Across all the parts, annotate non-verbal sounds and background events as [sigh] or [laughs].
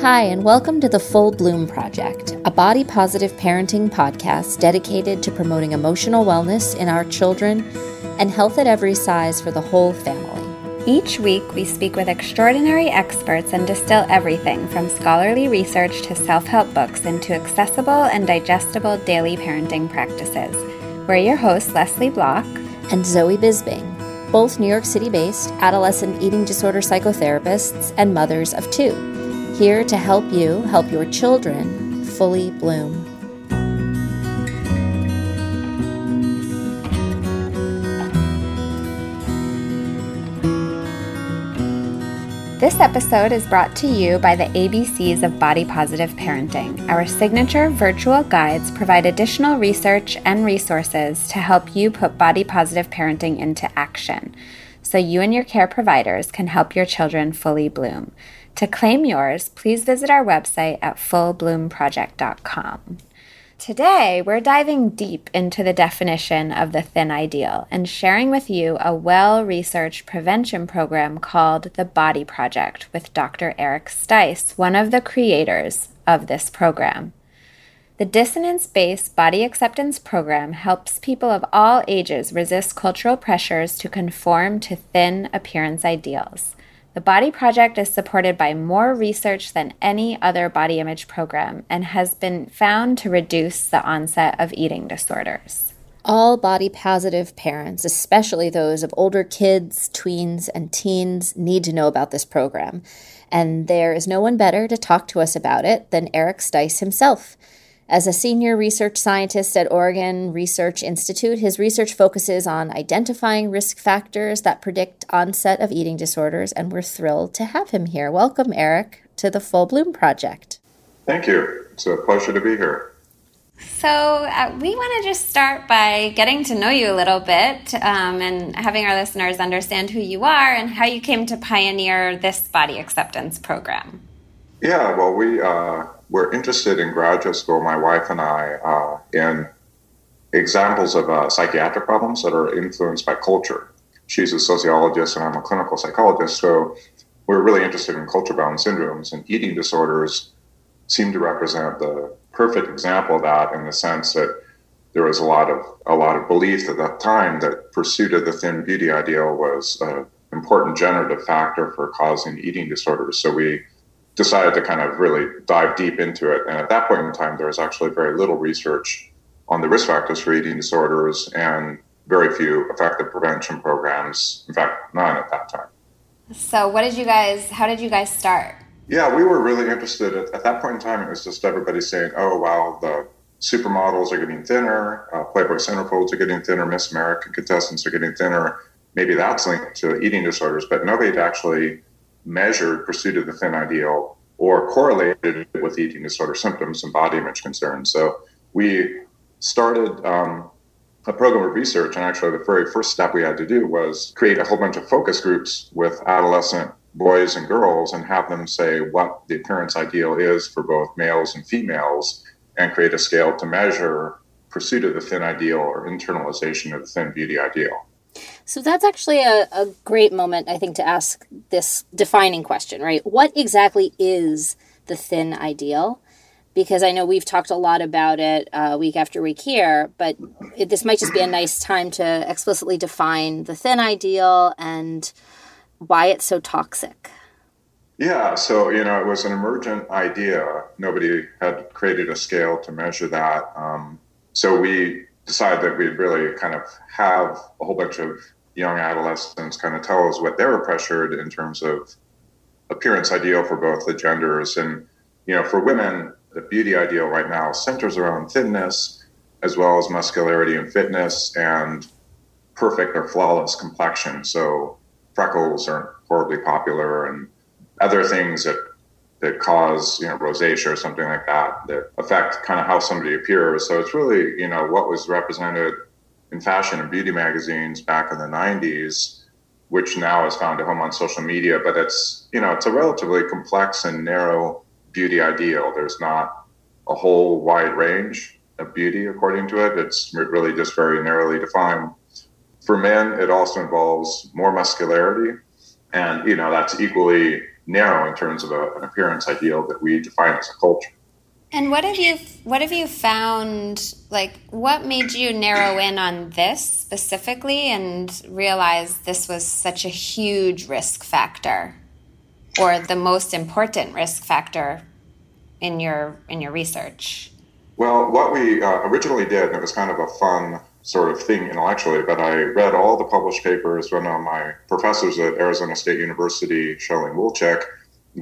Hi, and welcome to the Full Bloom Project, a body positive parenting podcast dedicated to promoting emotional wellness in our children and health at every size for the whole family. Each week, we speak with extraordinary experts and distill everything from scholarly research to self help books into accessible and digestible daily parenting practices. We're your hosts, Leslie Bloch and Zoe Bisbing, both New York City based adolescent eating disorder psychotherapists and mothers of two, here to help you help your children fully bloom. This episode is brought to you by the ABCs of Body Positive Parenting. Our signature virtual guides provide additional research and resources to help you put body positive parenting into action so you and your care providers can help your children fully bloom. To claim yours, please visit our website at fullbloomproject.com. Today, we're diving deep into the definition of the thin ideal and sharing with you a well researched prevention program called the Body Project with Dr. Eric Stice, one of the creators of this program. The dissonance based body acceptance program helps people of all ages resist cultural pressures to conform to thin appearance ideals. The Body Project is supported by more research than any other body image program and has been found to reduce the onset of eating disorders. All body positive parents, especially those of older kids, tweens, and teens, need to know about this program. And there is no one better to talk to us about it than Eric Stice himself. As a senior research scientist at Oregon Research Institute, his research focuses on identifying risk factors that predict onset of eating disorders, and we're thrilled to have him here. Welcome, Eric, to the Full Bloom Project. Thank you. It's a pleasure to be here. So, uh, we want to just start by getting to know you a little bit um, and having our listeners understand who you are and how you came to pioneer this body acceptance program. Yeah, well, we uh, were interested in graduate school, my wife and I, uh, in examples of uh, psychiatric problems that are influenced by culture. She's a sociologist and I'm a clinical psychologist, so we're really interested in culture bound syndromes and eating disorders seem to represent the perfect example of that in the sense that there was a lot of a lot of belief at that time that pursuit of the thin beauty ideal was an important generative factor for causing eating disorders. So we decided to kind of really dive deep into it. And at that point in time, there was actually very little research on the risk factors for eating disorders and very few effective prevention programs. In fact, none at that time. So, what did you guys, how did you guys start? Yeah, we were really interested. At, at that point in time, it was just everybody saying, oh, wow, the supermodels are getting thinner, uh, Playboy centerfolds are getting thinner, Miss America contestants are getting thinner. Maybe that's linked to eating disorders, but nobody had actually measured pursuit of the thin ideal or correlated with eating disorder symptoms and body image concerns. So we started um, a program of research, and actually the very first step we had to do was create a whole bunch of focus groups with adolescent boys and girls and have them say what the appearance ideal is for both males and females and create a scale to measure pursuit of the thin ideal or internalization of the thin beauty ideal. So that's actually a, a great moment, I think, to ask this defining question, right? What exactly is the thin ideal? Because I know we've talked a lot about it uh, week after week here, but it, this might just be a nice time to explicitly define the thin ideal and why it's so toxic. Yeah, so you know, it was an emergent idea. Nobody had created a scale to measure that. Um, so we decided that we'd really kind of have a whole bunch of young adolescents kind of tell us what they were pressured in terms of appearance ideal for both the genders. And, you know, for women, the beauty ideal right now centers around thinness as well as muscularity and fitness and perfect or flawless complexion. So freckles aren't horribly popular and other things that that cause you know rosacea or something like that that affect kind of how somebody appears. So it's really you know what was represented in fashion and beauty magazines back in the 90s, which now has found a home on social media. But it's you know it's a relatively complex and narrow beauty ideal. There's not a whole wide range of beauty according to it. It's really just very narrowly defined. For men, it also involves more muscularity, and you know that's equally narrow in terms of a, an appearance ideal that we define as a culture. And what have you what have you found like what made you narrow in on this specifically and realize this was such a huge risk factor or the most important risk factor in your in your research? Well, what we uh, originally did, and it was kind of a fun sort of thing intellectually, but I read all the published papers. One of my professors at Arizona State University, Charlene Wilczek,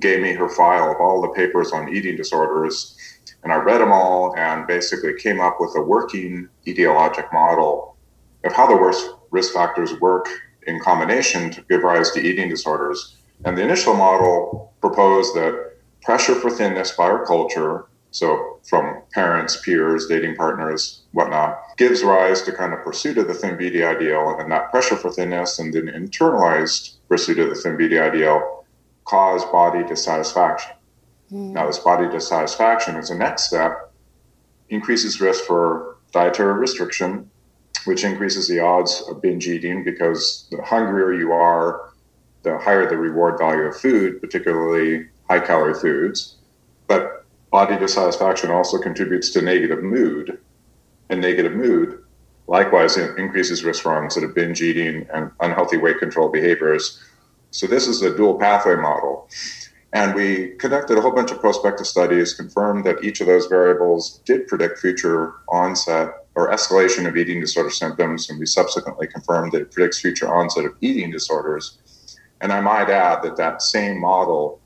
gave me her file of all the papers on eating disorders. And I read them all and basically came up with a working etiologic model of how the worst risk factors work in combination to give rise to eating disorders. And the initial model proposed that pressure for thinness by our culture, so from parents, peers, dating partners, whatnot, gives rise to kind of pursuit of the thin beauty ideal. And that pressure for thinness and then internalized pursuit of the thin beauty ideal cause body dissatisfaction. Mm. Now, this body dissatisfaction is a next step increases risk for dietary restriction, which increases the odds of binge eating because the hungrier you are, the higher the reward value of food, particularly high calorie foods. But body dissatisfaction also contributes to negative mood, and negative mood likewise increases risk for onset of binge eating and unhealthy weight control behaviors. So, this is a dual pathway model. And we conducted a whole bunch of prospective studies, confirmed that each of those variables did predict future onset or escalation of eating disorder symptoms. And we subsequently confirmed that it predicts future onset of eating disorders. And I might add that that same model,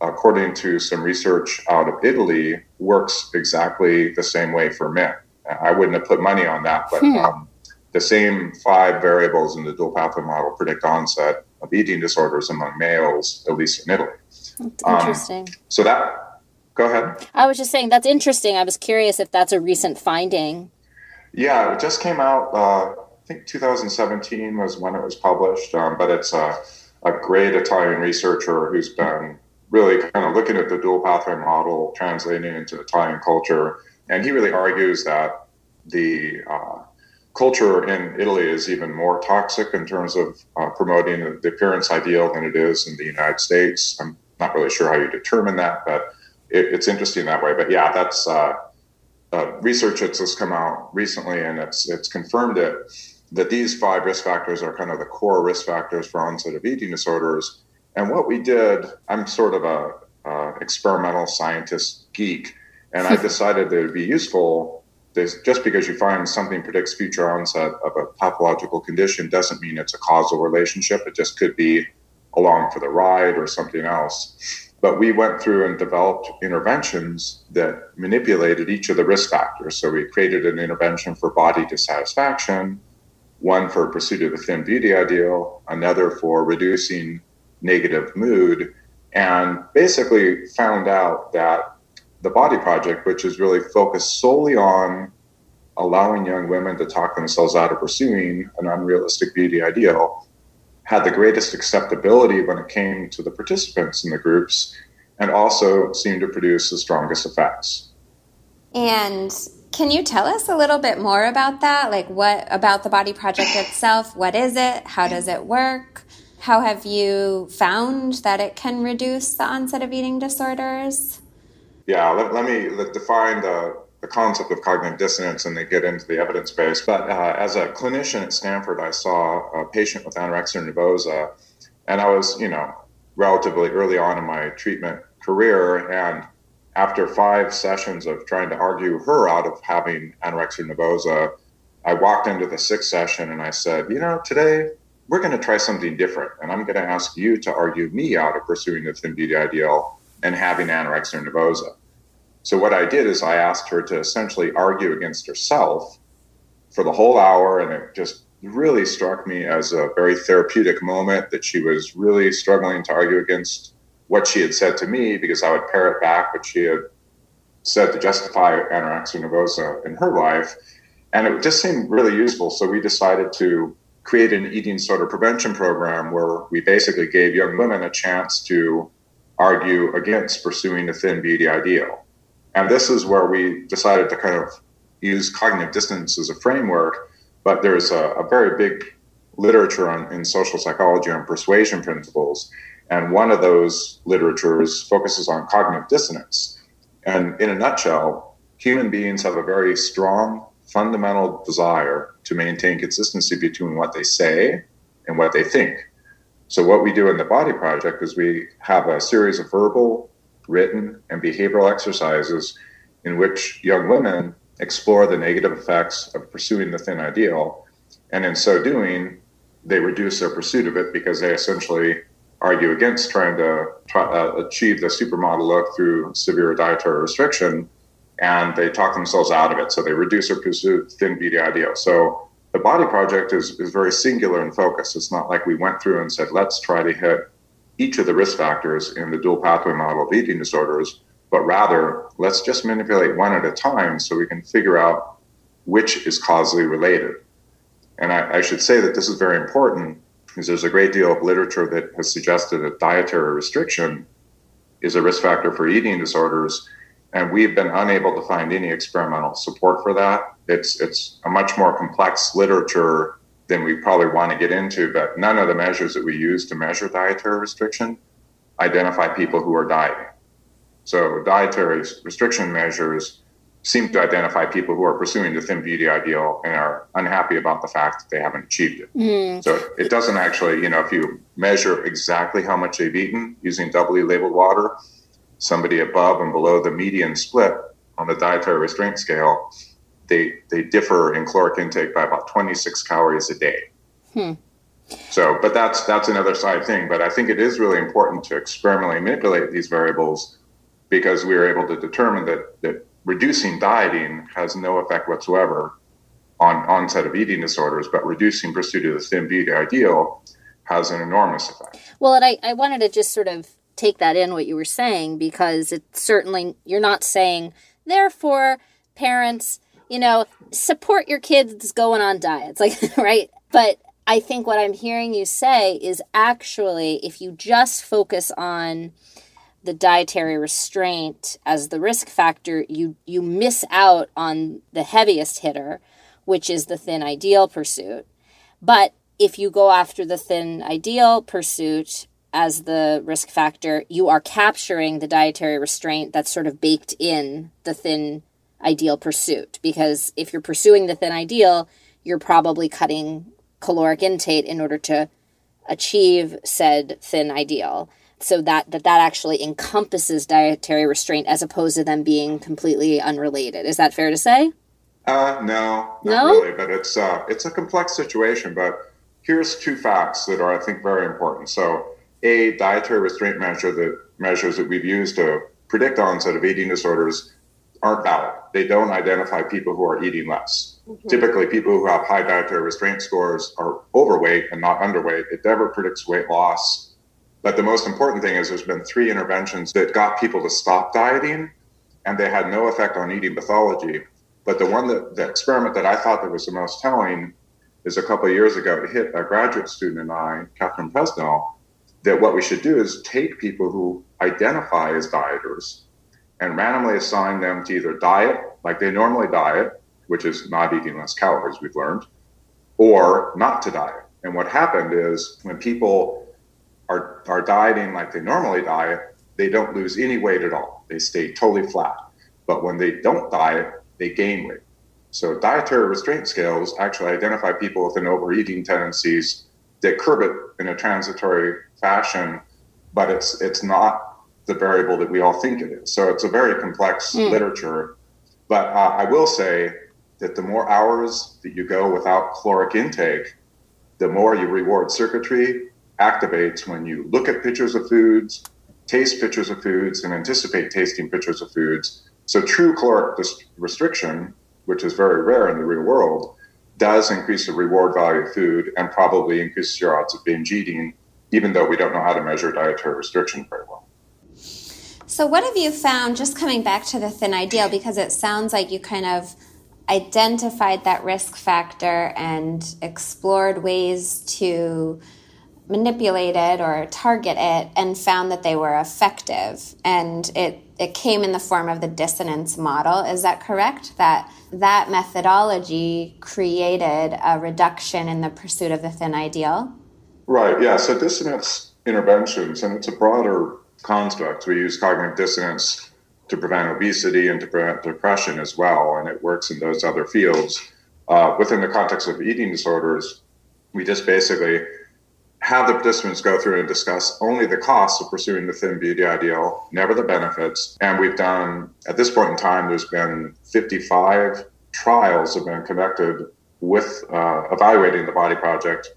according to some research out of Italy, works exactly the same way for men. I wouldn't have put money on that, but hmm. um, the same five variables in the dual pathway model predict onset of eating disorders among males, at least in Italy. That's um, interesting. so that, go ahead. I was just saying that's interesting. I was curious if that's a recent finding. Yeah, it just came out. Uh, I think 2017 was when it was published, um, but it's a, a great Italian researcher who's been really kind of looking at the dual pathway model, translating into Italian culture, and he really argues that the uh, culture in Italy is even more toxic in terms of uh, promoting the appearance ideal than it is in the United States. I'm not really sure how you determine that, but it, it's interesting that way. But yeah, that's uh, uh, research that's just come out recently, and it's it's confirmed it that these five risk factors are kind of the core risk factors for onset of eating disorders. And what we did, I'm sort of a uh, experimental scientist geek, and I [laughs] decided that it'd be useful. Just because you find something predicts future onset of a pathological condition doesn't mean it's a causal relationship. It just could be along for the ride or something else. But we went through and developed interventions that manipulated each of the risk factors. So we created an intervention for body dissatisfaction, one for pursuit of the thin beauty ideal, another for reducing negative mood, and basically found out that the Body Project, which is really focused solely on allowing young women to talk themselves out of pursuing an unrealistic beauty ideal, had the greatest acceptability when it came to the participants in the groups and also seemed to produce the strongest effects. And can you tell us a little bit more about that? Like, what about the Body Project itself? What is it? How does it work? How have you found that it can reduce the onset of eating disorders? Yeah, let, let me let define the the concept of cognitive dissonance and they get into the evidence base. But uh, as a clinician at Stanford, I saw a patient with anorexia nervosa, and I was, you know, relatively early on in my treatment career. And after five sessions of trying to argue her out of having anorexia nervosa, I walked into the sixth session and I said, you know, today we're going to try something different. And I'm going to ask you to argue me out of pursuing the thin beauty ideal and having anorexia nervosa. So what I did is I asked her to essentially argue against herself for the whole hour, and it just really struck me as a very therapeutic moment that she was really struggling to argue against what she had said to me because I would parrot back what she had said to justify anorexia nervosa in her life. And it just seemed really useful. So we decided to create an eating disorder prevention program where we basically gave young women a chance to argue against pursuing the thin beauty ideal. And this is where we decided to kind of use cognitive dissonance as a framework, but there's a, a very big literature on, in social psychology on persuasion principles. And one of those literatures focuses on cognitive dissonance. And in a nutshell, human beings have a very strong fundamental desire to maintain consistency between what they say and what they think. So, what we do in the Body Project is we have a series of verbal, written, and behavioral exercises in which young women explore the negative effects of pursuing the thin ideal. And in so doing, they reduce their pursuit of it because they essentially argue against trying to try, uh, achieve the supermodel look through severe dietary restriction and they talk themselves out of it. So they reduce or pursue thin beauty ideal. So the body project is, is very singular in focus. It's not like we went through and said, let's try to hit each of the risk factors in the dual pathway model of eating disorders, but rather let's just manipulate one at a time so we can figure out which is causally related. And I, I should say that this is very important because there's a great deal of literature that has suggested that dietary restriction is a risk factor for eating disorders and we've been unable to find any experimental support for that. It's it's a much more complex literature than we probably want to get into, but none of the measures that we use to measure dietary restriction identify people who are dieting. So dietary restriction measures seem to identify people who are pursuing the thin beauty ideal and are unhappy about the fact that they haven't achieved it. Mm. So it doesn't actually, you know, if you measure exactly how much they've eaten using doubly labeled water, somebody above and below the median split on the dietary restraint scale, they they differ in caloric intake by about 26 calories a day. Hmm. So, but that's that's another side thing. But I think it is really important to experimentally manipulate these variables because we are able to determine that that reducing dieting has no effect whatsoever on onset of eating disorders, but reducing pursuit of the thin beauty ideal has an enormous effect. Well, and I, I wanted to just sort of take that in what you were saying because it's certainly you're not saying therefore parents you know support your kids going on diets [laughs] like right? But i think what i'm hearing you say is actually if you just focus on the dietary restraint as the risk factor you you miss out on the heaviest hitter which is the thin ideal pursuit. But if you go after the thin ideal pursuit as the risk factor, you are capturing the dietary restraint that's sort of baked in the thin ideal pursuit. Because if you're pursuing the thin ideal, you're probably cutting caloric intake in order to achieve said thin ideal. So that, that that actually encompasses dietary restraint as opposed to them being completely unrelated. Is that fair to say? Uh, no, not no? really. But it's uh, it's a complex situation. But here's two facts that are, I think, very important. So a dietary restraint measure that measures that we've used to predict onset of eating disorders aren't valid. They don't identify people who are eating less. Mm-hmm. Typically, people who have high dietary restraint scores are overweight and not underweight. It never predicts weight loss. But the most important thing is there's been three interventions that got people to stop dieting, and they had no effect on eating pathology. But the one that the experiment that I thought that was the most telling is a couple of years ago. It hit a graduate student and I, Katherine Presnell, that what we should do is take people who identify as dieters and randomly assign them to either diet like they normally diet, which is not eating less calories, we've learned, or not to diet. And what happened is when people are, are dieting like they normally diet, they don't lose any weight at all. They stay totally flat. But when they don't diet, they gain weight. So dietary restraint scales actually identify people with an overeating tendencies that curb it in a transitory fashion, but it's it's not the variable that we all think it is. So it's a very complex mm. literature. But uh, I will say that the more hours that you go without caloric intake, the more you reward circuitry activates when you look at pictures of foods, taste pictures of foods, and anticipate tasting pictures of foods. So true caloric restriction, which is very rare in the real world, does increase the reward value of food and probably increases your odds of binge eating even though we don't know how to measure dietary restriction very well. So, what have you found, just coming back to the thin ideal, because it sounds like you kind of identified that risk factor and explored ways to manipulate it or target it and found that they were effective. And it it came in the form of the dissonance model. Is that correct? That that methodology created a reduction in the pursuit of the thin ideal Right. Yeah. So dissonance interventions, and it's a broader construct. We use cognitive dissonance to prevent obesity and to prevent depression as well, and it works in those other fields. Uh, within the context of eating disorders, we just basically have the participants go through and discuss only the costs of pursuing the thin beauty ideal, never the benefits. And we've done, at this point in time, there's been 55 trials have been conducted with uh, evaluating the body project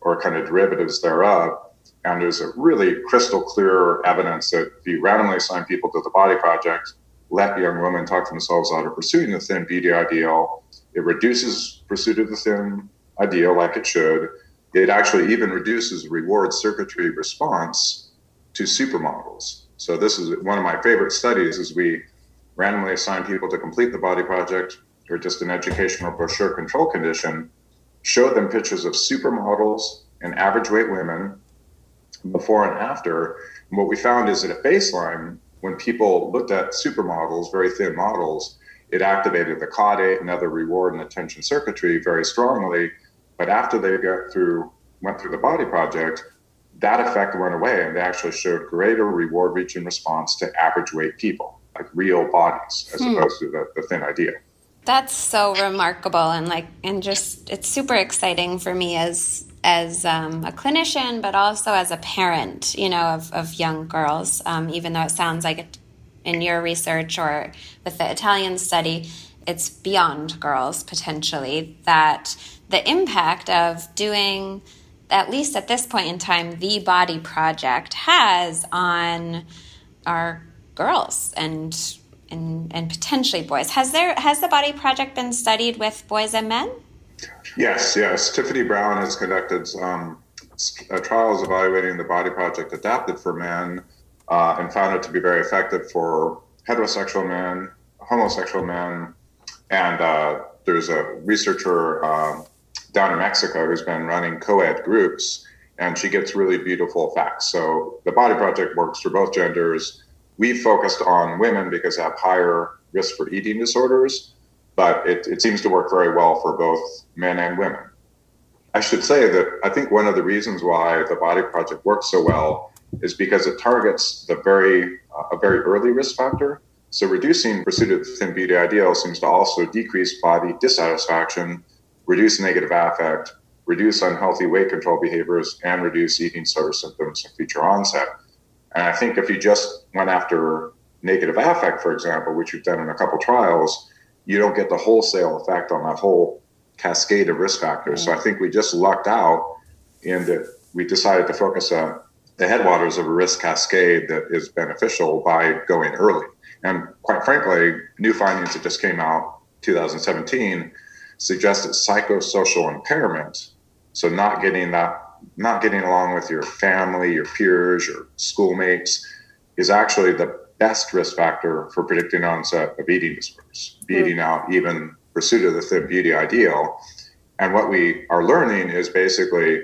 or kind of derivatives thereof. And there's a really crystal clear evidence that if you randomly assign people to the body project, let young women talk themselves out of pursuing the thin beauty ideal, it reduces pursuit of the thin ideal like it should. It actually even reduces reward circuitry response to supermodels. So this is one of my favorite studies is we randomly assign people to complete the body project or just an educational brochure control condition, showed them pictures of supermodels and average weight women before and after. And what we found is that at baseline, when people looked at supermodels, very thin models, it activated the caudate and other reward and attention circuitry very strongly. But after they got through, went through the body project, that effect went away and they actually showed greater reward reaching response to average weight people, like real bodies, as hmm. opposed to the, the thin idea. That's so remarkable and like and just it's super exciting for me as as um, a clinician, but also as a parent, you know, of, of young girls. Um, even though it sounds like it, in your research or with the Italian study, it's beyond girls potentially that the impact of doing at least at this point in time the body project has on our girls and and, and potentially boys. Has there has the body project been studied with boys and men? Yes, yes. Tiffany Brown has conducted um, trials evaluating the body project adapted for men uh, and found it to be very effective for heterosexual men, homosexual men, and uh, there's a researcher uh, down in Mexico who's been running co-ed groups, and she gets really beautiful facts. So the body project works for both genders we focused on women because they have higher risk for eating disorders, but it, it seems to work very well for both men and women. I should say that I think one of the reasons why the Body Project works so well is because it targets the very uh, a very early risk factor. So reducing pursuit of thin beauty ideal seems to also decrease body dissatisfaction, reduce negative affect, reduce unhealthy weight control behaviors, and reduce eating disorder symptoms and future onset. And I think if you just went after negative affect, for example, which you've done in a couple trials, you don't get the wholesale effect on that whole cascade of risk factors. Mm-hmm. So I think we just lucked out in that we decided to focus on the headwaters of a risk cascade that is beneficial by going early. And quite frankly, new findings that just came out 2017 suggest that psychosocial impairment, so not getting that not getting along with your family, your peers, your schoolmates is actually the best risk factor for predicting onset of eating disorders, beating mm. out even pursuit of the thin beauty ideal. And what we are learning is basically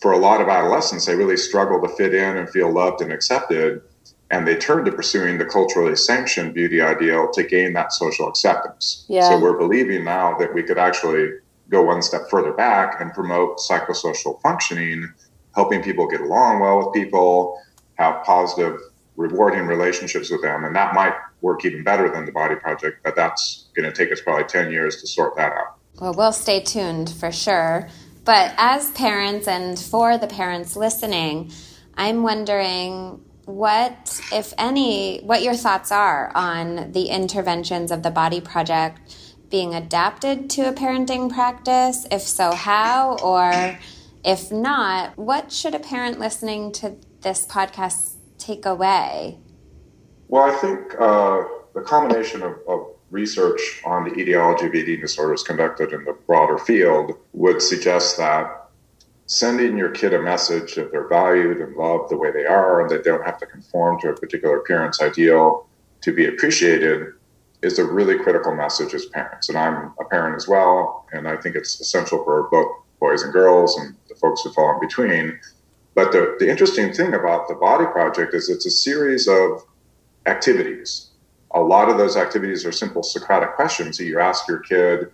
for a lot of adolescents, they really struggle to fit in and feel loved and accepted. And they turn to pursuing the culturally sanctioned beauty ideal to gain that social acceptance. Yeah. So we're believing now that we could actually go one step further back and promote psychosocial functioning, helping people get along well with people, have positive, rewarding relationships with them. And that might work even better than the body project, but that's going to take us probably 10 years to sort that out. Well, we'll stay tuned for sure. But as parents and for the parents listening, I'm wondering what, if any, what your thoughts are on the interventions of the Body Project being adapted to a parenting practice? If so, how? Or if not, what should a parent listening to this podcast take away? Well, I think uh, the combination of, of research on the etiology of eating disorders conducted in the broader field would suggest that sending your kid a message that they're valued and loved the way they are and they don't have to conform to a particular appearance ideal to be appreciated is a really critical message as parents. And I'm a parent as well, and I think it's essential for both boys and girls and the folks who fall in between. But the, the interesting thing about the Body Project is it's a series of activities. A lot of those activities are simple Socratic questions that you ask your kid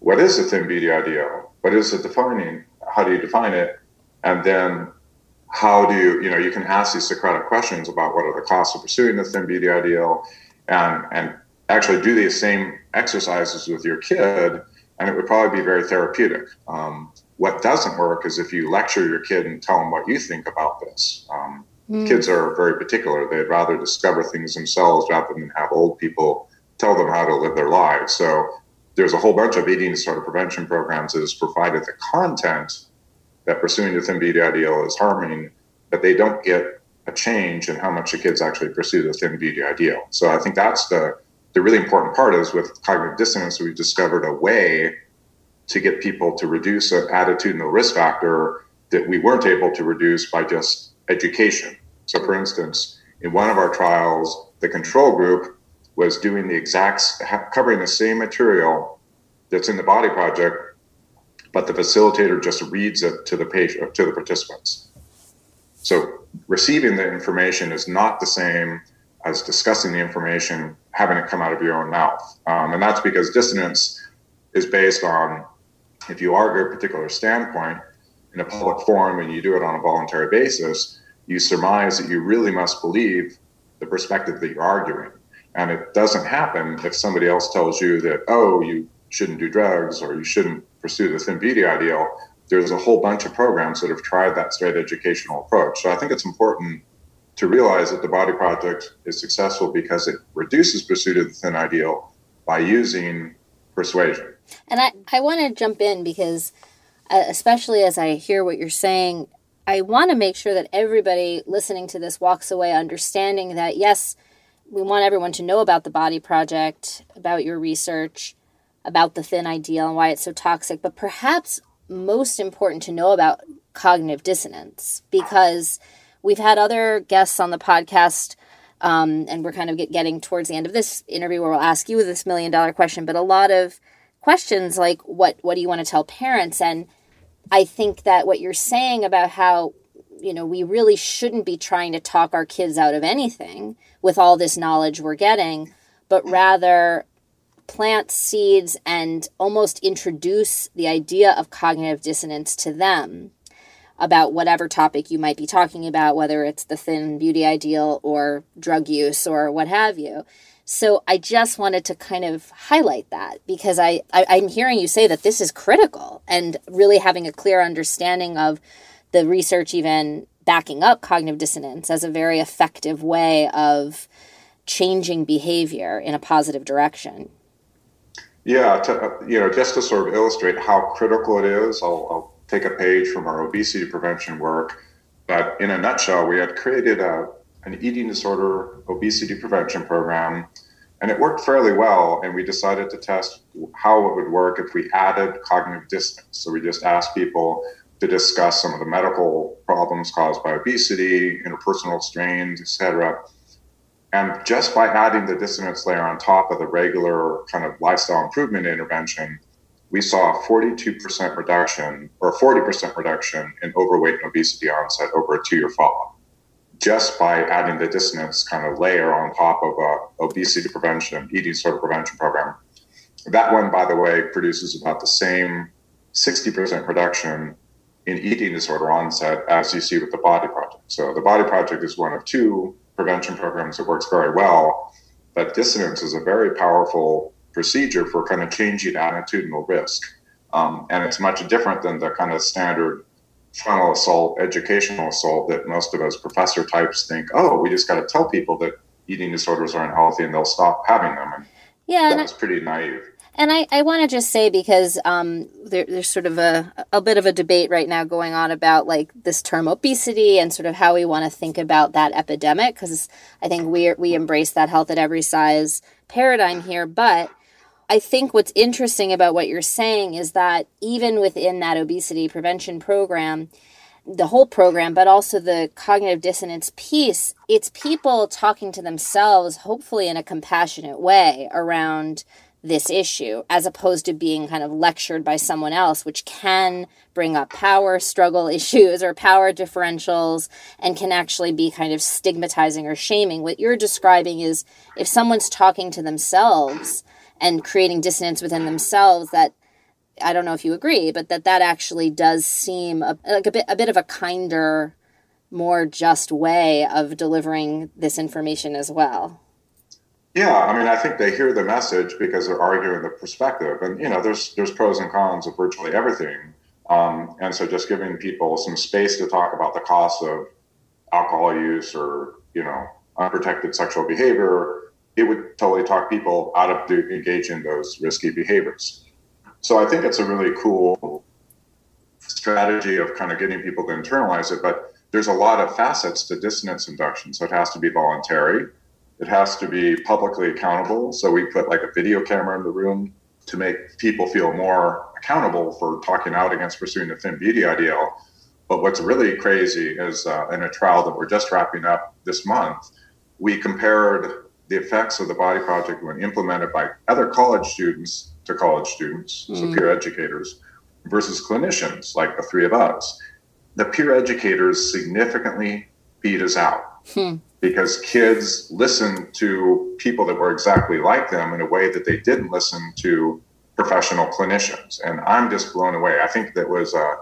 what is the thin beauty ideal? What is it defining? How do you define it? And then how do you, you know, you can ask these Socratic questions about what are the costs of pursuing the thin beauty ideal and, and actually do these same exercises with your kid, and it would probably be very therapeutic. Um, what doesn't work is if you lecture your kid and tell them what you think about this. Um, mm. Kids are very particular. They'd rather discover things themselves rather than have old people tell them how to live their lives. So there's a whole bunch of eating disorder prevention programs that has provided the content that pursuing the thin beauty ideal is harming, but they don't get a change in how much the kids actually pursue the thin beauty ideal. So I think that's the the really important part is with cognitive dissonance, we've discovered a way to get people to reduce an attitudinal risk factor that we weren't able to reduce by just education. So, for instance, in one of our trials, the control group was doing the exact, covering the same material that's in the body project, but the facilitator just reads it to the patient, uh, to the participants. So, receiving the information is not the same as discussing the information, having it come out of your own mouth. Um, and that's because dissonance is based on if you argue a particular standpoint in a public forum and you do it on a voluntary basis, you surmise that you really must believe the perspective that you're arguing. And it doesn't happen if somebody else tells you that, oh, you shouldn't do drugs or you shouldn't pursue the thin beauty ideal. There's a whole bunch of programs that have tried that straight educational approach. So I think it's important to realize that the Body Project is successful because it reduces pursuit of the thin ideal by using persuasion. And I, I want to jump in because, uh, especially as I hear what you're saying, I want to make sure that everybody listening to this walks away understanding that, yes, we want everyone to know about the Body Project, about your research, about the thin ideal and why it's so toxic, but perhaps most important to know about cognitive dissonance because We've had other guests on the podcast, um, and we're kind of get, getting towards the end of this interview where we'll ask you this million dollar question, but a lot of questions like what what do you want to tell parents? And I think that what you're saying about how you know we really shouldn't be trying to talk our kids out of anything with all this knowledge we're getting, but rather plant seeds and almost introduce the idea of cognitive dissonance to them about whatever topic you might be talking about, whether it's the thin beauty ideal or drug use or what have you. So I just wanted to kind of highlight that because I, I I'm hearing you say that this is critical and really having a clear understanding of the research even backing up cognitive dissonance as a very effective way of changing behavior in a positive direction. Yeah, to, uh, you know, just to sort of illustrate how critical it is, I'll, I'll take a page from our obesity prevention work. But in a nutshell, we had created a, an eating disorder obesity prevention program, and it worked fairly well. And we decided to test how it would work if we added cognitive dissonance. So we just asked people to discuss some of the medical problems caused by obesity, interpersonal strains, etc. And just by adding the dissonance layer on top of the regular kind of lifestyle improvement intervention, we saw a 42% reduction or a 40% reduction in overweight and obesity onset over a two year follow up just by adding the dissonance kind of layer on top of a obesity prevention, eating disorder prevention program. That one, by the way, produces about the same 60% reduction in eating disorder onset as you see with the Body Project. So the Body Project is one of two prevention programs that works very well, but dissonance is a very powerful procedure for kind of changing attitudinal risk. Um, and it's much different than the kind of standard frontal assault, educational assault that most of us professor types think, oh, we just got to tell people that eating disorders are unhealthy and they'll stop having them. And yeah, that's pretty naive. And I, I want to just say because um, there, there's sort of a, a bit of a debate right now going on about like this term obesity and sort of how we want to think about that epidemic because I think we we embrace that health at every size paradigm here, but I think what's interesting about what you're saying is that even within that obesity prevention program, the whole program, but also the cognitive dissonance piece, it's people talking to themselves, hopefully in a compassionate way, around this issue, as opposed to being kind of lectured by someone else, which can bring up power struggle [laughs] issues or power differentials and can actually be kind of stigmatizing or shaming. What you're describing is if someone's talking to themselves and creating dissonance within themselves that I don't know if you agree, but that that actually does seem a, like a bit a bit of a kinder more just way of delivering this information as well. Yeah, I mean, I think they hear the message because they're arguing the perspective, and you know, there's there's pros and cons of virtually everything, um, and so just giving people some space to talk about the costs of alcohol use or you know unprotected sexual behavior, it would totally talk people out of engaging those risky behaviors. So I think it's a really cool strategy of kind of getting people to internalize it, but there's a lot of facets to dissonance induction. So it has to be voluntary it has to be publicly accountable. So we put like a video camera in the room to make people feel more accountable for talking out against pursuing the thin beauty ideal. But what's really crazy is uh, in a trial that we're just wrapping up this month, we compared the effects of the Body Project when implemented by other college students to college students, mm. so hmm. peer educators, versus clinicians like the three of us. The peer educators significantly beat us out. Hmm because kids listened to people that were exactly like them in a way that they didn't listen to professional clinicians. And I'm just blown away. I think that was a, uh,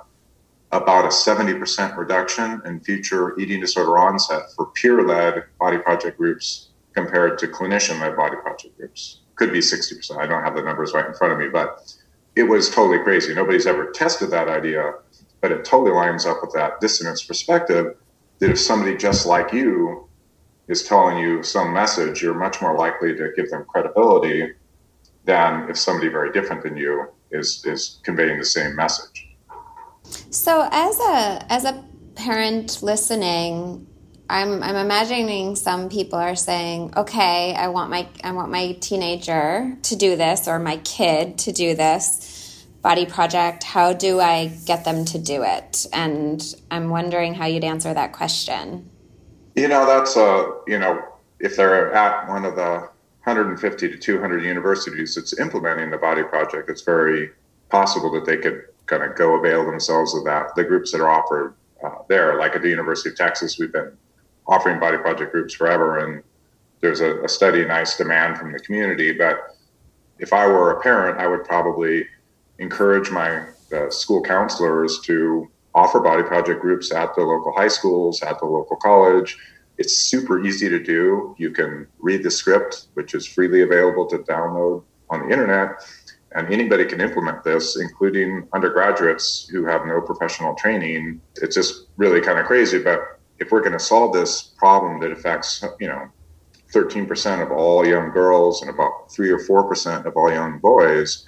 about a 70% reduction in future eating disorder onset for peer led body project groups compared to clinician led body project groups. Could be 60%. I don't have the numbers right in front of me, but it was totally crazy. Nobody's ever tested that idea, but it totally lines up with that dissonance perspective that if somebody just like you is telling you some message, you're much more likely to give them credibility than if somebody very different than you is is conveying the same message. So as a as a parent listening, I'm I'm imagining some people are saying, "Okay, I want my I want my teenager to do this or my kid to do this." Body project, how do I get them to do it? And I'm wondering how you'd answer that question. You know, that's a, you know, if they're at one of the 150 to 200 universities that's implementing the body project, it's very possible that they could kind of go avail themselves of that. The groups that are offered uh, there, like at the University of Texas, we've been offering body project groups forever, and there's a, a steady, nice demand from the community. But if I were a parent, I would probably encourage my uh, school counselors to offer body project groups at the local high schools, at the local college. It's super easy to do. You can read the script, which is freely available to download on the internet, and anybody can implement this, including undergraduates who have no professional training. It's just really kind of crazy, but if we're going to solve this problem that affects, you know, 13% of all young girls and about 3 or 4% of all young boys,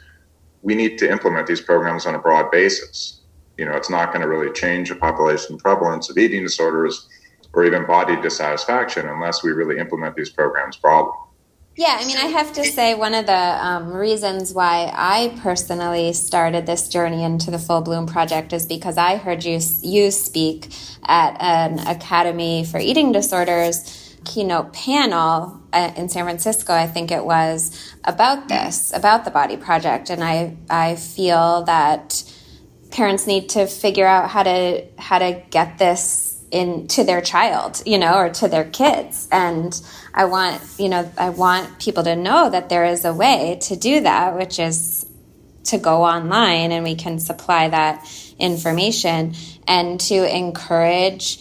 we need to implement these programs on a broad basis you know, it's not going to really change the population prevalence of eating disorders or even body dissatisfaction unless we really implement these programs broadly. Yeah, I mean, I have to say, one of the um, reasons why I personally started this journey into the Full Bloom Project is because I heard you you speak at an Academy for Eating Disorders keynote panel uh, in San Francisco, I think it was, about this, about the Body Project, and I I feel that parents need to figure out how to how to get this in to their child you know or to their kids and i want you know i want people to know that there is a way to do that which is to go online and we can supply that information and to encourage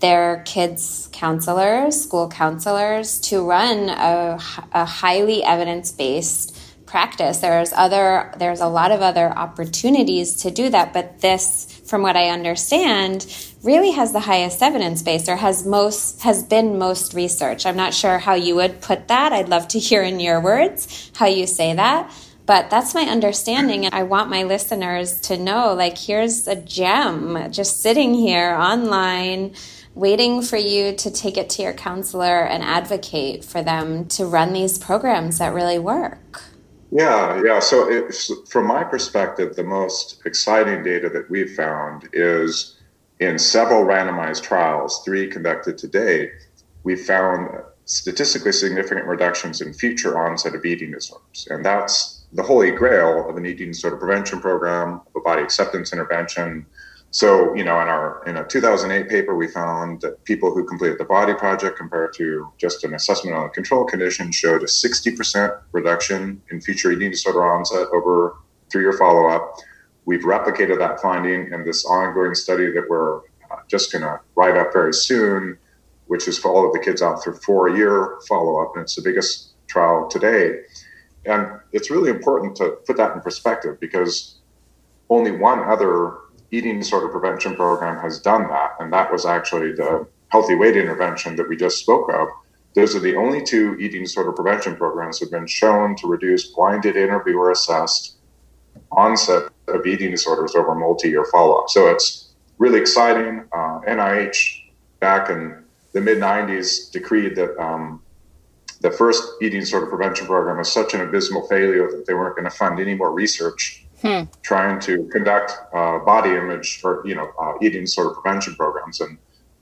their kids counselors school counselors to run a, a highly evidence-based practice. There's other there's a lot of other opportunities to do that, but this from what I understand really has the highest evidence base or has most has been most research. I'm not sure how you would put that. I'd love to hear in your words how you say that. But that's my understanding and I want my listeners to know like here's a gem just sitting here online waiting for you to take it to your counselor and advocate for them to run these programs that really work. Yeah, yeah. So, from my perspective, the most exciting data that we've found is in several randomized trials, three conducted to date, we found statistically significant reductions in future onset of eating disorders. And that's the holy grail of an eating disorder prevention program, a body acceptance intervention, so, you know, in our in a 2008 paper, we found that people who completed the body project compared to just an assessment on a control condition showed a 60% reduction in future eating disorder onset over three-year follow-up. We've replicated that finding in this ongoing study that we're uh, just going to write up very soon, which is follow the kids out through four year follow up. And it's the biggest trial today. And it's really important to put that in perspective because only one other eating disorder prevention program has done that. And that was actually the healthy weight intervention that we just spoke of. Those are the only two eating disorder prevention programs that have been shown to reduce blinded interviewer assessed onset of eating disorders over multi-year follow-up. So it's really exciting. Uh, NIH back in the mid 90s decreed that um, the first eating disorder prevention program was such an abysmal failure that they weren't going to fund any more research hmm. trying to conduct uh, body image or you know uh, eating disorder prevention programs. And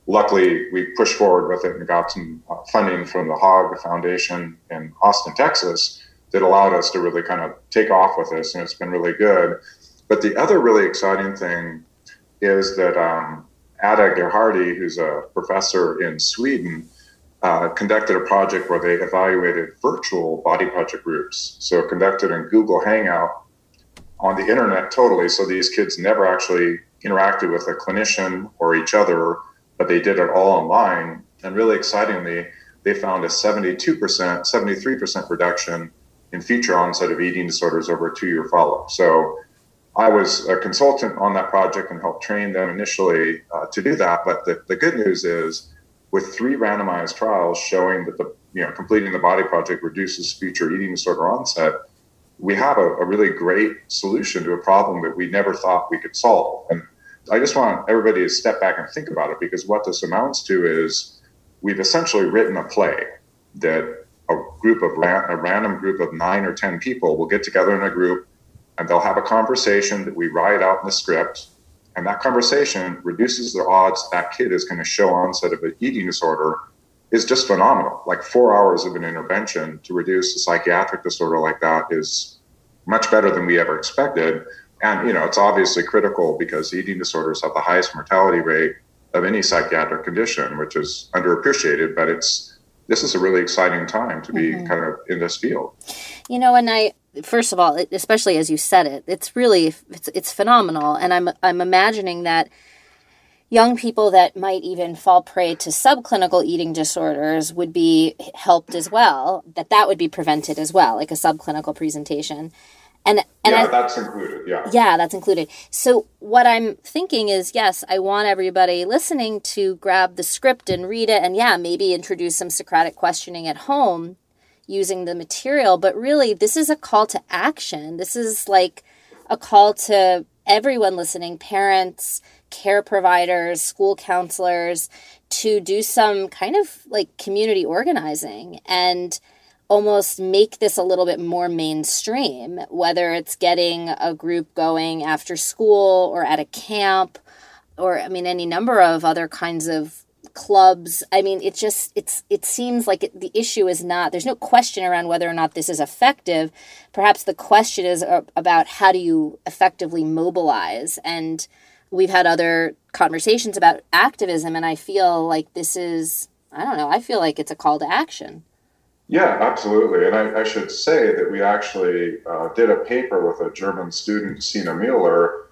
luckily, we pushed forward with it and got some uh, funding from the Hogg Foundation in Austin, Texas, that allowed us to really kind of take off with this, and it's been really good. But the other really exciting thing is that um, Ata Ghaderi, who's a professor in Sweden, uh, conducted a project where they evaluated virtual body project groups. So conducted in Google Hangout on the internet totally. So these kids never actually interacted with a clinician or each other, but they did it all online. And really excitingly, they found a 72%, 73% reduction in future onset of eating disorders over a two year follow up. So I was a consultant on that project and helped train them initially uh, to do that. But the, the good news is, with three randomized trials showing that the you know completing the body project reduces future eating disorder onset, we have a, a really great solution to a problem that we never thought we could solve. And I just want everybody to step back and think about it because what this amounts to is we've essentially written a play that a group of a random group of nine or ten people will get together in a group and they'll have a conversation that we write out in the script and that conversation reduces the odds that kid is going to show onset of an eating disorder is just phenomenal like four hours of an intervention to reduce a psychiatric disorder like that is much better than we ever expected and you know it's obviously critical because eating disorders have the highest mortality rate of any psychiatric condition which is underappreciated but it's this is a really exciting time to be mm-hmm. kind of in this field. You know, and I first of all, especially as you said it, it's really it's it's phenomenal, and I'm I'm imagining that young people that might even fall prey to subclinical eating disorders would be helped as well. That that would be prevented as well, like a subclinical presentation. And and yeah, I, that's included. Yeah. Yeah, that's included. So what I'm thinking is, yes, I want everybody listening to grab the script and read it, and yeah, maybe introduce some Socratic questioning at home using the material. But really, this is a call to action. This is like a call to everyone listening, parents, care providers, school counselors, to do some kind of like community organizing and almost make this a little bit more mainstream, whether it's getting a group going after school or at a camp or I mean any number of other kinds of clubs. I mean, it just it's it seems like it, the issue is not there's no question around whether or not this is effective. Perhaps the question is about how do you effectively mobilize and we've had other conversations about activism and I feel like this is I don't know, I feel like it's a call to action. Yeah, absolutely. And I, I should say that we actually uh, did a paper with a German student, Sina Mueller,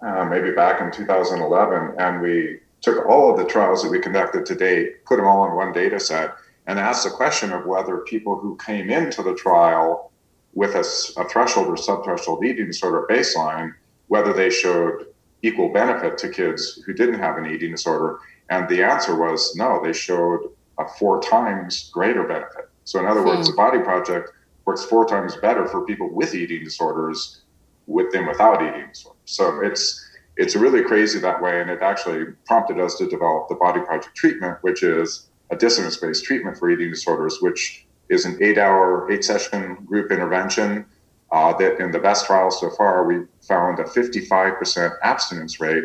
uh, maybe back in 2011, and we took all of the trials that we conducted to date, put them all in one data set, and asked the question of whether people who came into the trial with a, a threshold or subthreshold eating disorder baseline, whether they showed equal benefit to kids who didn't have an eating disorder. And the answer was no, they showed a four times greater benefit. So, in other words, hmm. the Body Project works four times better for people with eating disorders with them without eating disorders. So it's it's really crazy that way, and it actually prompted us to develop the Body Project treatment, which is a dissonance-based treatment for eating disorders, which is an eight-hour, eight-session group intervention. Uh, that in the best trials so far, we found a 55% abstinence rate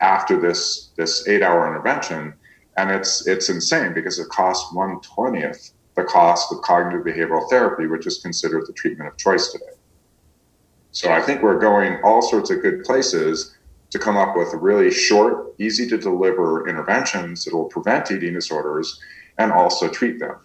after this this eight-hour intervention, and it's it's insane because it costs one twentieth the cost of cognitive behavioral therapy, which is considered the treatment of choice today. So I think we're going all sorts of good places to come up with really short, easy to deliver interventions that will prevent eating disorders and also treat them.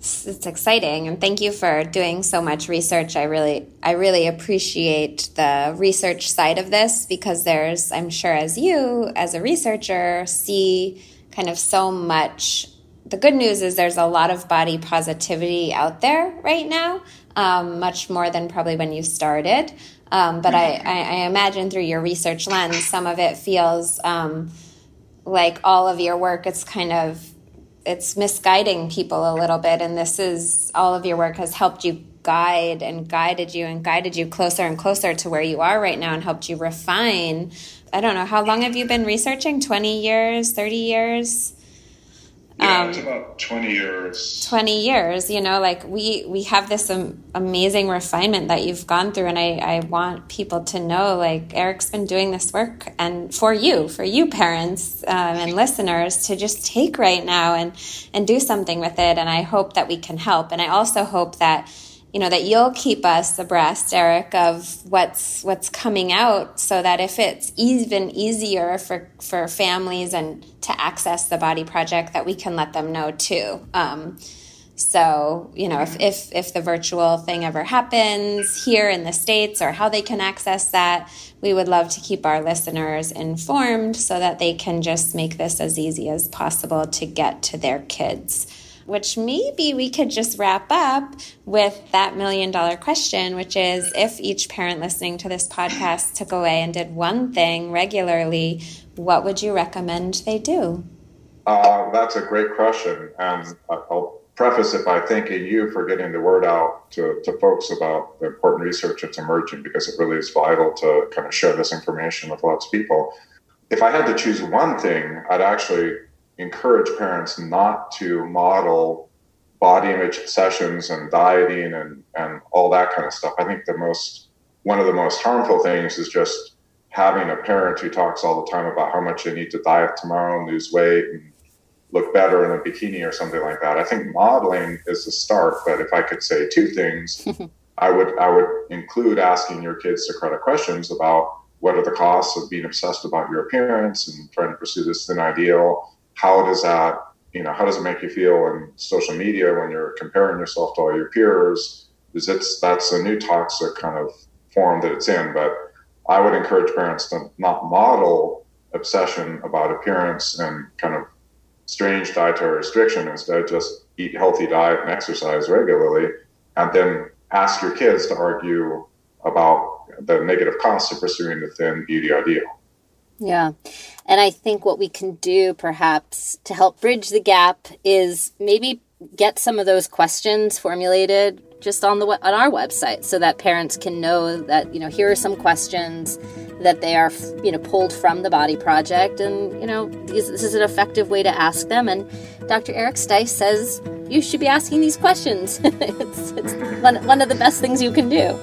It's exciting and thank you for doing so much research. I really i really appreciate the research side of this because there's i'm sure as you as a researcher see kind of so much. The good news is there's a lot of body positivity out there right now um, much more than probably when you started. Um, but I, I, I, imagine through your research lens some of it feels um, like all of your work it's kind of it's misguiding people a little bit and this is all of your work has helped you guide and guided you and guided you closer and closer to where you are right now and helped you refine. I don't know how long have you been researching? 20 years 30 years yeah, um, it's about 20 years. 20 years, you know, like we, we have this um, amazing refinement that you've gone through. And I, I want people to know, like, Eric's been doing this work and for you, for you parents um, and listeners to just take right now and, and do something with it. And I hope that we can help. And I also hope that, you know that you'll keep us abreast eric of what's what's coming out so that if it's even easier for for families and to access the body project that we can let them know too. Um, so you know if, if if the virtual thing ever happens here in the states or how they can access that we would love to keep our listeners informed so that they can just make this as easy as possible to get to their kids which maybe we could just wrap up with that million dollar question, which is if each parent listening to this podcast took away and did one thing regularly, what would you recommend they do? Uh, that's a great question. And I'll preface it by thanking you for getting the word out to, to folks about the important research that's emerging because it really is vital to kind of share this information with lots of people. If I had to choose one thing, I'd actually encourage parents not to model body image sessions and dieting and, and all that kind of stuff. I think the most one of the most harmful things is just having a parent who talks all the time about how much they need to diet tomorrow and lose weight and look better in a bikini or something like that. I think modeling is the start, but if I could say two things, [laughs] I would I would include asking your kids Socratic questions about what are the costs of being obsessed about your appearance and trying to pursue this thin ideal how does that you know how does it make you feel in social media when you're comparing yourself to all your peers? Is it's that's a new toxic kind of form that it's in but i would encourage parents to not model obsession about appearance and kind of strange dietary restriction. Instead just eat healthy diet and exercise regularly and then ask your kids to argue about the negative costs of pursuing the thin beauty ideal yeah. And I think what we can do perhaps to help bridge the gap is maybe get some of those questions formulated just on the on our website so that parents can know that you know here are some questions that they are you know pulled from the body project. And you know these, this is an effective way to ask them. And dr eric stice says you should be asking these questions. [laughs] It's, it's one, one of the best things you can do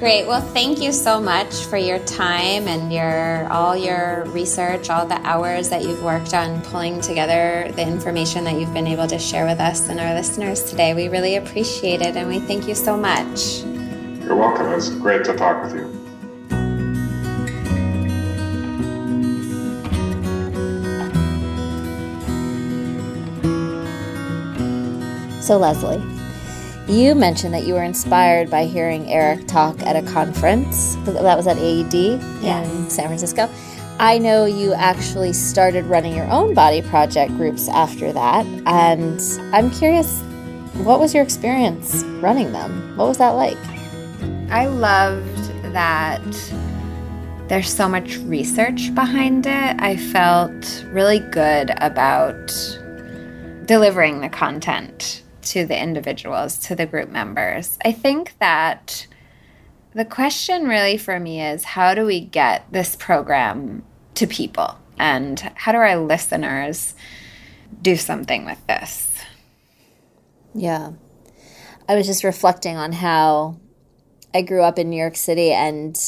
Great. Well, thank you so much for your time and your all your research, all the hours that you've worked on pulling together the information that you've been able to share with us and our listeners today. We really appreciate it and we thank you so much. You're welcome. It's great to talk with you. So, Leslie, you mentioned that you were inspired by hearing Eric talk at a conference that was at AED yes. in San Francisco. I know you actually started running your own body project groups after that, and I'm curious, what was your experience running them? What was that like? I loved that there's so much research behind it. I felt really good about delivering the content to the individuals, to the group members. I think that the question really for me is how do we get this program to people? And how do our listeners do something with this? Yeah. I was just reflecting on how I grew up in New York City and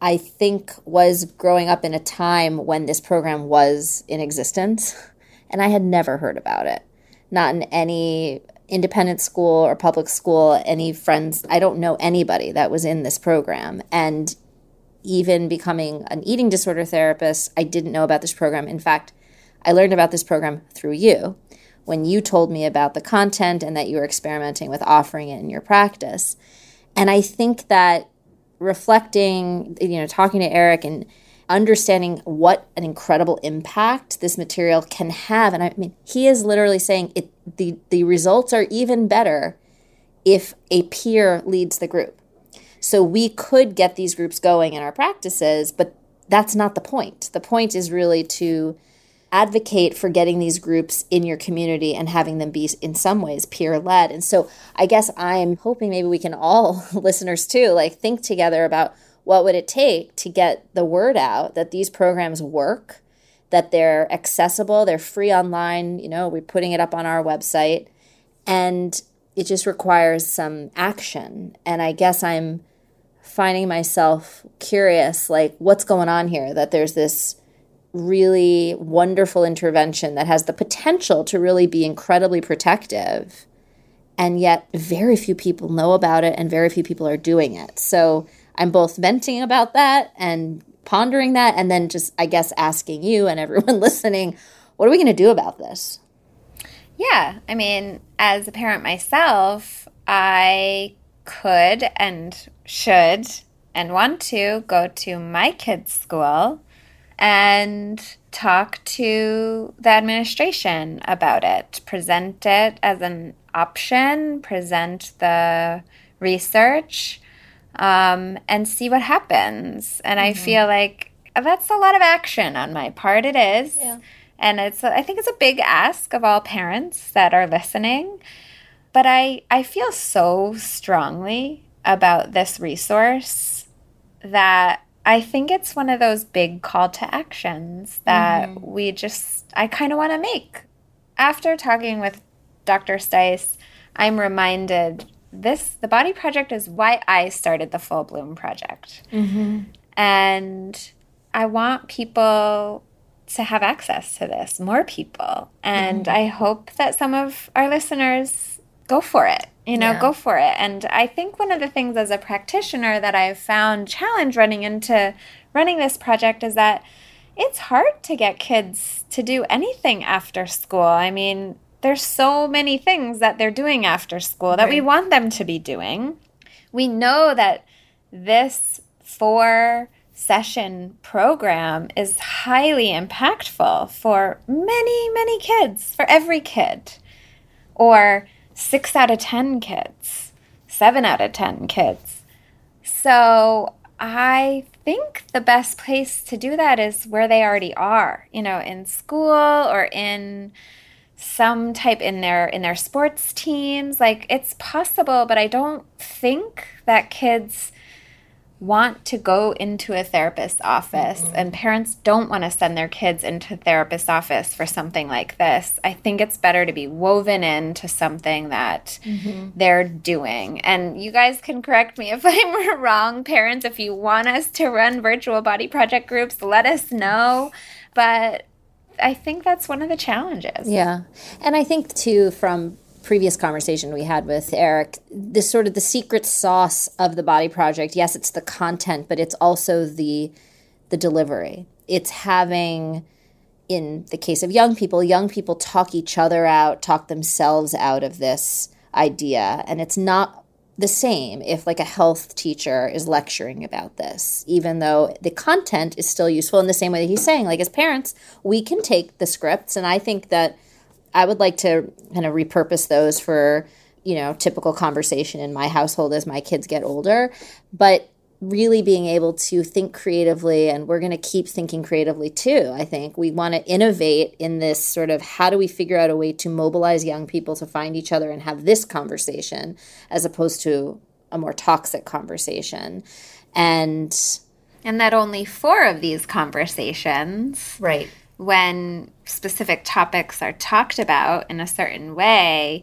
I think was growing up in a time when this program was in existence and I had never heard about it. Not in any independent school or public school, any friends, I don't know anybody that was in this program. And even becoming an eating disorder therapist, I didn't know about this program. In fact, I learned about this program through you, when you told me about the content and that you were experimenting with offering it in your practice. And I think that reflecting, you know, talking to Eric and understanding what an incredible impact this material can have. And I mean, he is literally saying it the, the results are even better if a peer leads the group. So we could get these groups going in our practices, but that's not the point. The point is really to advocate for getting these groups in your community and having them be in some ways peer led. And so I guess I'm hoping maybe we can all [laughs] listeners too like think together about what would it take to get the word out that these programs work, that they're accessible, they're free online, you know, we're putting it up on our website and it just requires some action. And I guess I'm finding myself curious like what's going on here that there's this really wonderful intervention that has the potential to really be incredibly protective. And yet, very few people know about it and very few people are doing it. So, I'm both venting about that and pondering that, and then just, I guess, asking you and everyone [laughs] listening, what are we going to do about this? Yeah. I mean, as a parent myself, I could and should and want to go to my kids' school and talk to the administration about it, present it as an option, present the research, um, and see what happens. And mm-hmm. I feel like that's a lot of action on my part. It is. Yeah. And it's I think it's a big ask of all parents that are listening. But I, I feel so strongly about this resource that I think it's one of those big call to actions that mm-hmm. we just, I kind of want to make. After talking with Dr. Stice, I'm reminded this, the Body Project is why I started the Full Bloom Project. Mm-hmm. And I want people to have access to this, more people. And mm-hmm. I hope that some of our listeners go for it you know yeah. go for it and i think one of the things as a practitioner that i've found challenge running into running this project is that it's hard to get kids to do anything after school i mean there's so many things that they're doing after school that right. we want them to be doing we know that this four session program is highly impactful for many many kids for every kid or six out of 10 kids, seven out of 10 kids. So I think the best place to do that is where they already are, you know, in school or in some type in their in their sports teams like it's possible but i don't think that kids want to go into a therapist's office mm-hmm. and parents don't want to send their kids into therapist's office for something like this i think it's better to be woven into something that mm-hmm. they're doing and you guys can correct me [laughs] if i'm wrong parents if you want us to run virtual body project groups let us know but I think that's one of the challenges. Yeah. And I think, too, from previous conversation we had with Eric, this sort of the secret sauce of the body project. Yes, it's the content, but it's also the the delivery. It's having in the case of young people, young people talk each other out, talk themselves out of this idea, and it's not the same if like a health teacher is lecturing about this even though the content is still useful in the same way that he's saying like as parents we can take the scripts and i think that I would like to kind of repurpose those for, you know, typical conversation in my household as my kids get older. But really being able to think creatively, and we're going to keep thinking creatively too. I think we want to innovate in this sort of how do we figure out a way to mobilize young people to find each other and have this conversation as opposed to a more toxic conversation. And and that only four of these conversations right when specific topics are talked about in a certain way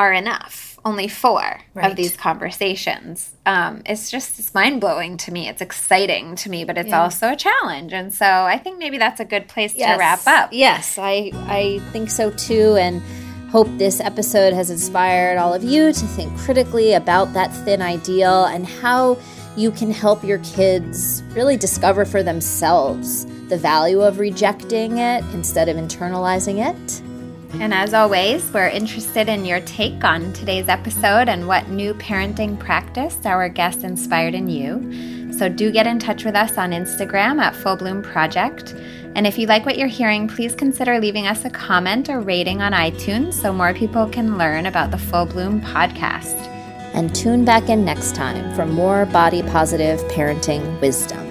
are enough. Only four right. of these conversations. Um, it's just it's mind blowing to me. It's exciting to me, but it's yeah. also a challenge. And so I think maybe that's a good place yes. to wrap up. Yes, I I think so too. And hope this episode has inspired all of you to think critically about that thin ideal and how you can help your kids really discover for themselves the value of rejecting it instead of internalizing it. And as always, we're interested in your take on today's episode and what new parenting practice our guest inspired in you. So do get in touch with us on Instagram at Full Bloom Project. And if you like what you're hearing, please consider leaving us a comment or rating on iTunes so more people can learn about the Full Bloom podcast. And tune back in next time for more body positive parenting wisdom.